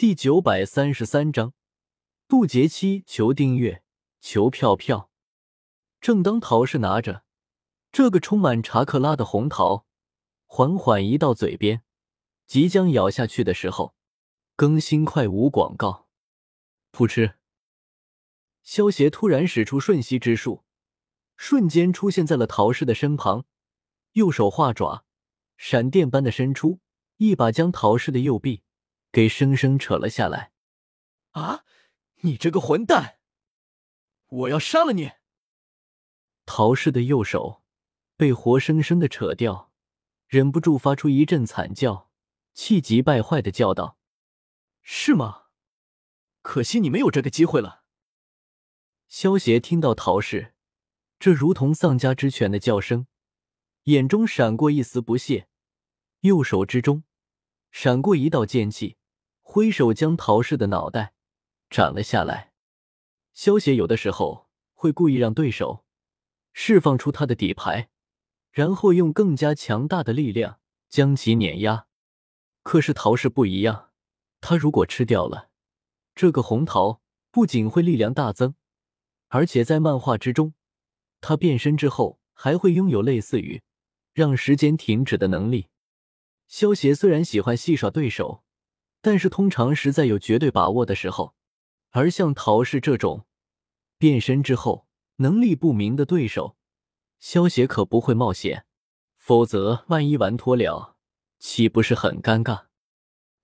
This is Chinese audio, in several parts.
第九百三十三章，渡劫期，求订阅，求票票。正当陶氏拿着这个充满查克拉的红桃，缓缓移到嘴边，即将咬下去的时候，更新快无广告。噗嗤！萧协突然使出瞬息之术，瞬间出现在了陶氏的身旁，右手化爪，闪电般的伸出，一把将陶氏的右臂。给生生扯了下来！啊！你这个混蛋！我要杀了你！陶氏的右手被活生生的扯掉，忍不住发出一阵惨叫，气急败坏的叫道：“是吗？可惜你没有这个机会了。”萧邪听到陶氏这如同丧家之犬的叫声，眼中闪过一丝不屑，右手之中闪过一道剑气。挥手将陶氏的脑袋斩了下来。萧协有的时候会故意让对手释放出他的底牌，然后用更加强大的力量将其碾压。可是陶氏不一样，他如果吃掉了这个红桃，不仅会力量大增，而且在漫画之中，他变身之后还会拥有类似于让时间停止的能力。萧协虽然喜欢戏耍对手。但是通常实在有绝对把握的时候，而像陶氏这种变身之后能力不明的对手，萧协可不会冒险，否则万一玩脱了，岂不是很尴尬？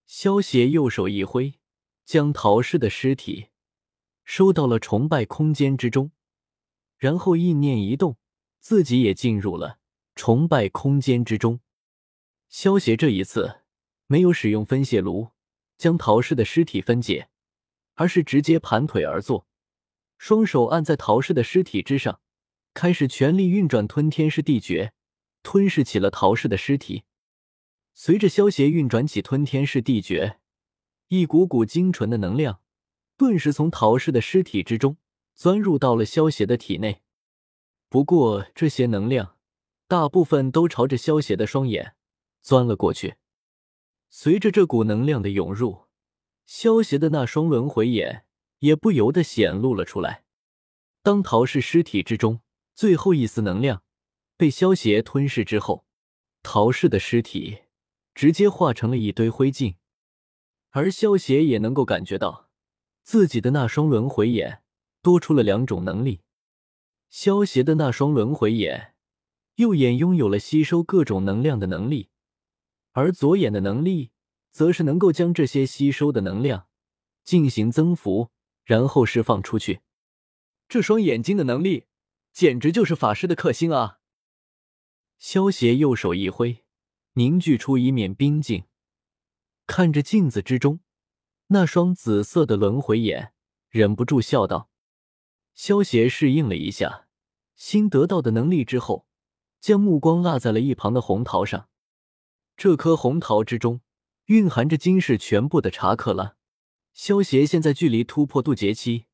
萧协右手一挥，将陶氏的尸体收到了崇拜空间之中，然后意念一动，自己也进入了崇拜空间之中。萧协这一次没有使用分解炉。将陶氏的尸体分解，而是直接盘腿而坐，双手按在陶氏的尸体之上，开始全力运转吞天噬地诀，吞噬起了陶氏的尸体。随着萧协运转起吞天噬地诀，一股股精纯的能量顿时从陶氏的尸体之中钻入到了萧协的体内。不过这些能量大部分都朝着萧协的双眼钻了过去。随着这股能量的涌入，萧协的那双轮回眼也不由得显露了出来。当陶氏尸体之中最后一丝能量被萧协吞噬之后，陶氏的尸体直接化成了一堆灰烬，而萧协也能够感觉到自己的那双轮回眼多出了两种能力。萧协的那双轮回眼右眼拥有了吸收各种能量的能力。而左眼的能力，则是能够将这些吸收的能量进行增幅，然后释放出去。这双眼睛的能力，简直就是法师的克星啊！萧协右手一挥，凝聚出一面冰镜，看着镜子之中那双紫色的轮回眼，忍不住笑道。萧协适应了一下新得到的能力之后，将目光落在了一旁的红桃上。这颗红桃之中蕴含着今世全部的查克拉，萧协现在距离突破渡劫期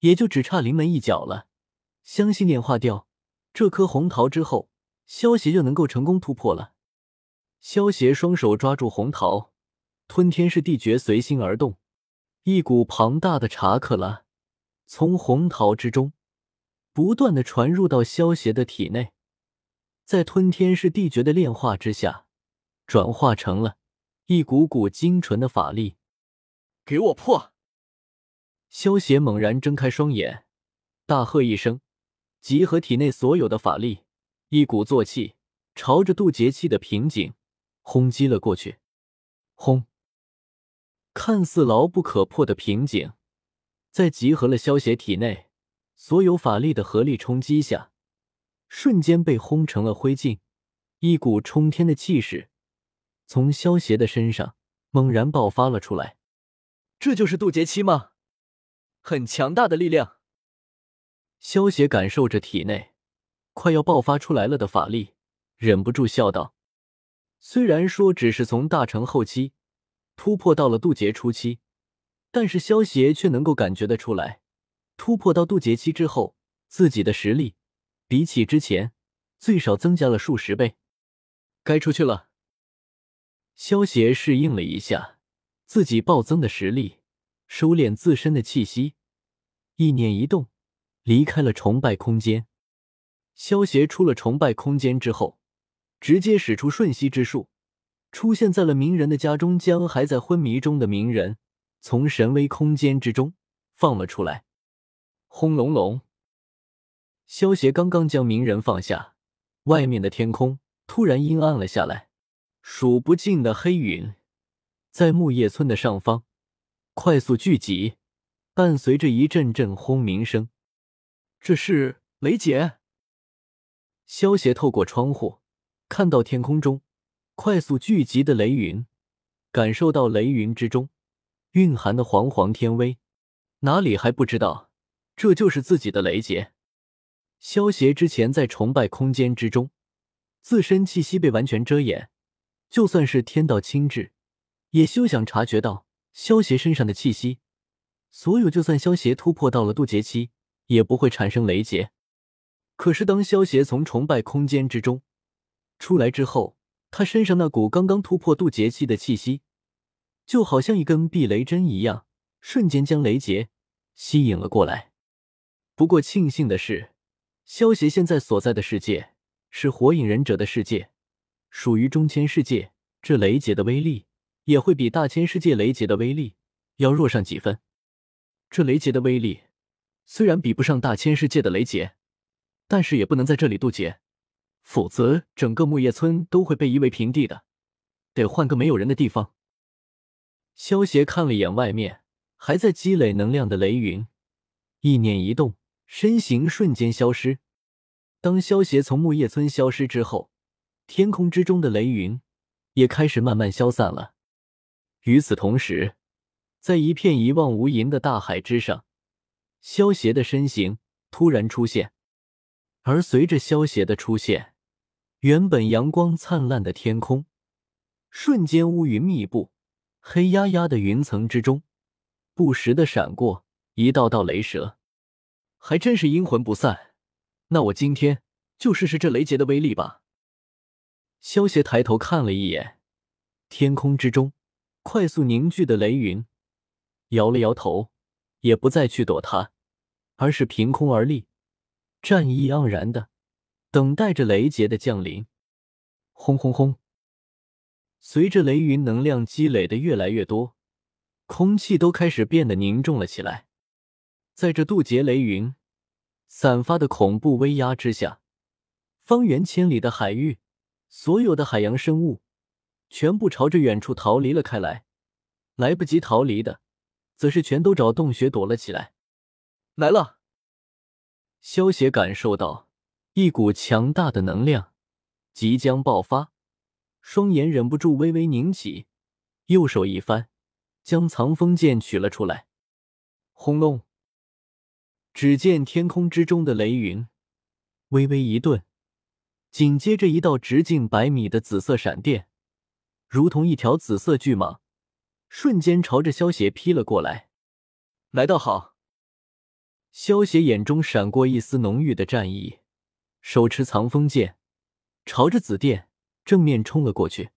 也就只差临门一脚了。相信炼化掉这颗红桃之后，萧协就能够成功突破了。萧协双手抓住红桃，吞天噬地诀随心而动，一股庞大的查克拉从红桃之中不断的传入到萧协的体内，在吞天噬地诀的炼化之下。转化成了一股股精纯的法力，给我破！萧邪猛然睁开双眼，大喝一声，集合体内所有的法力，一鼓作气朝着渡劫期的瓶颈轰击了过去。轰！看似牢不可破的瓶颈，在集合了萧邪体内所有法力的合力冲击下，瞬间被轰成了灰烬。一股冲天的气势。从萧邪的身上猛然爆发了出来，这就是渡劫期吗？很强大的力量。萧邪感受着体内快要爆发出来了的法力，忍不住笑道：“虽然说只是从大成后期突破到了渡劫初期，但是萧邪却能够感觉得出来，突破到渡劫期之后，自己的实力比起之前最少增加了数十倍。该出去了。”萧协适应了一下自己暴增的实力，收敛自身的气息，意念一动，离开了崇拜空间。萧协出了崇拜空间之后，直接使出瞬息之术，出现在了鸣人的家中，将还在昏迷中的鸣人从神威空间之中放了出来。轰隆隆，萧协刚刚将鸣人放下，外面的天空突然阴暗了下来，数不尽的黑云在木叶村的上方快速聚集，伴随着一阵阵轰鸣声。这是雷劫。萧协透过窗户看到天空中快速聚集的雷云，感受到雷云之中蕴含的煌煌天威，哪里还不知道这就是自己的雷劫？萧协之前在崇拜空间之中，自身气息被完全遮掩，就算是天道亲至，也休想察觉到萧协身上的气息。所有，就算萧协突破到了渡劫期，也不会产生雷劫。可是，当萧协从崇拜空间之中出来之后，他身上那股刚刚突破渡劫期的气息，就好像一根避雷针一样，瞬间将雷劫吸引了过来。不过，庆幸的是，萧协现在所在的世界是火影忍者的世界，属于中千世界，这雷劫的威力也会比大千世界雷劫的威力要弱上几分。这雷劫的威力虽然比不上大千世界的雷劫。但是也不能在这里渡劫，否则整个木叶村都会被夷为平地的。得换个没有人的地方。萧协看了一眼外面还在积累能量的雷云，意念一动，身形瞬间消失。当萧协从木叶村消失之后，天空之中的雷云也开始慢慢消散了。与此同时，在一片一望无垠的大海之上，萧协的身形突然出现。而随着萧协的出现，原本阳光灿烂的天空，瞬间乌云密布，黑压压的云层之中，不时的闪过一道道雷蛇，还真是阴魂不散。那我今天就试试这雷劫的威力吧。萧协抬头看了一眼天空之中快速凝聚的雷云，摇了摇头，也不再去躲它，而是凭空而立。战意盎然的等待着雷劫的降临。轰轰轰！随着雷云能量积累的越来越多，空气都开始变得凝重了起来。在这渡劫雷云散发的恐怖威压之下，方圆千里的海域，所有的海洋生物全部朝着远处逃离了开来。来不及逃离的，则是全都找洞穴躲了起来。来了。萧协感受到一股强大的能量即将爆发，双眼忍不住微微凝起，右手一翻，将藏风剑取了出来。轰隆！只见天空之中的雷云微微一顿，紧接着一道直径百米的紫色闪电，如同一条紫色巨蟒，瞬间朝着萧邪劈了过来。来得好！萧邪眼中闪过一丝浓郁的战意，手持藏风剑，朝着紫电正面冲了过去。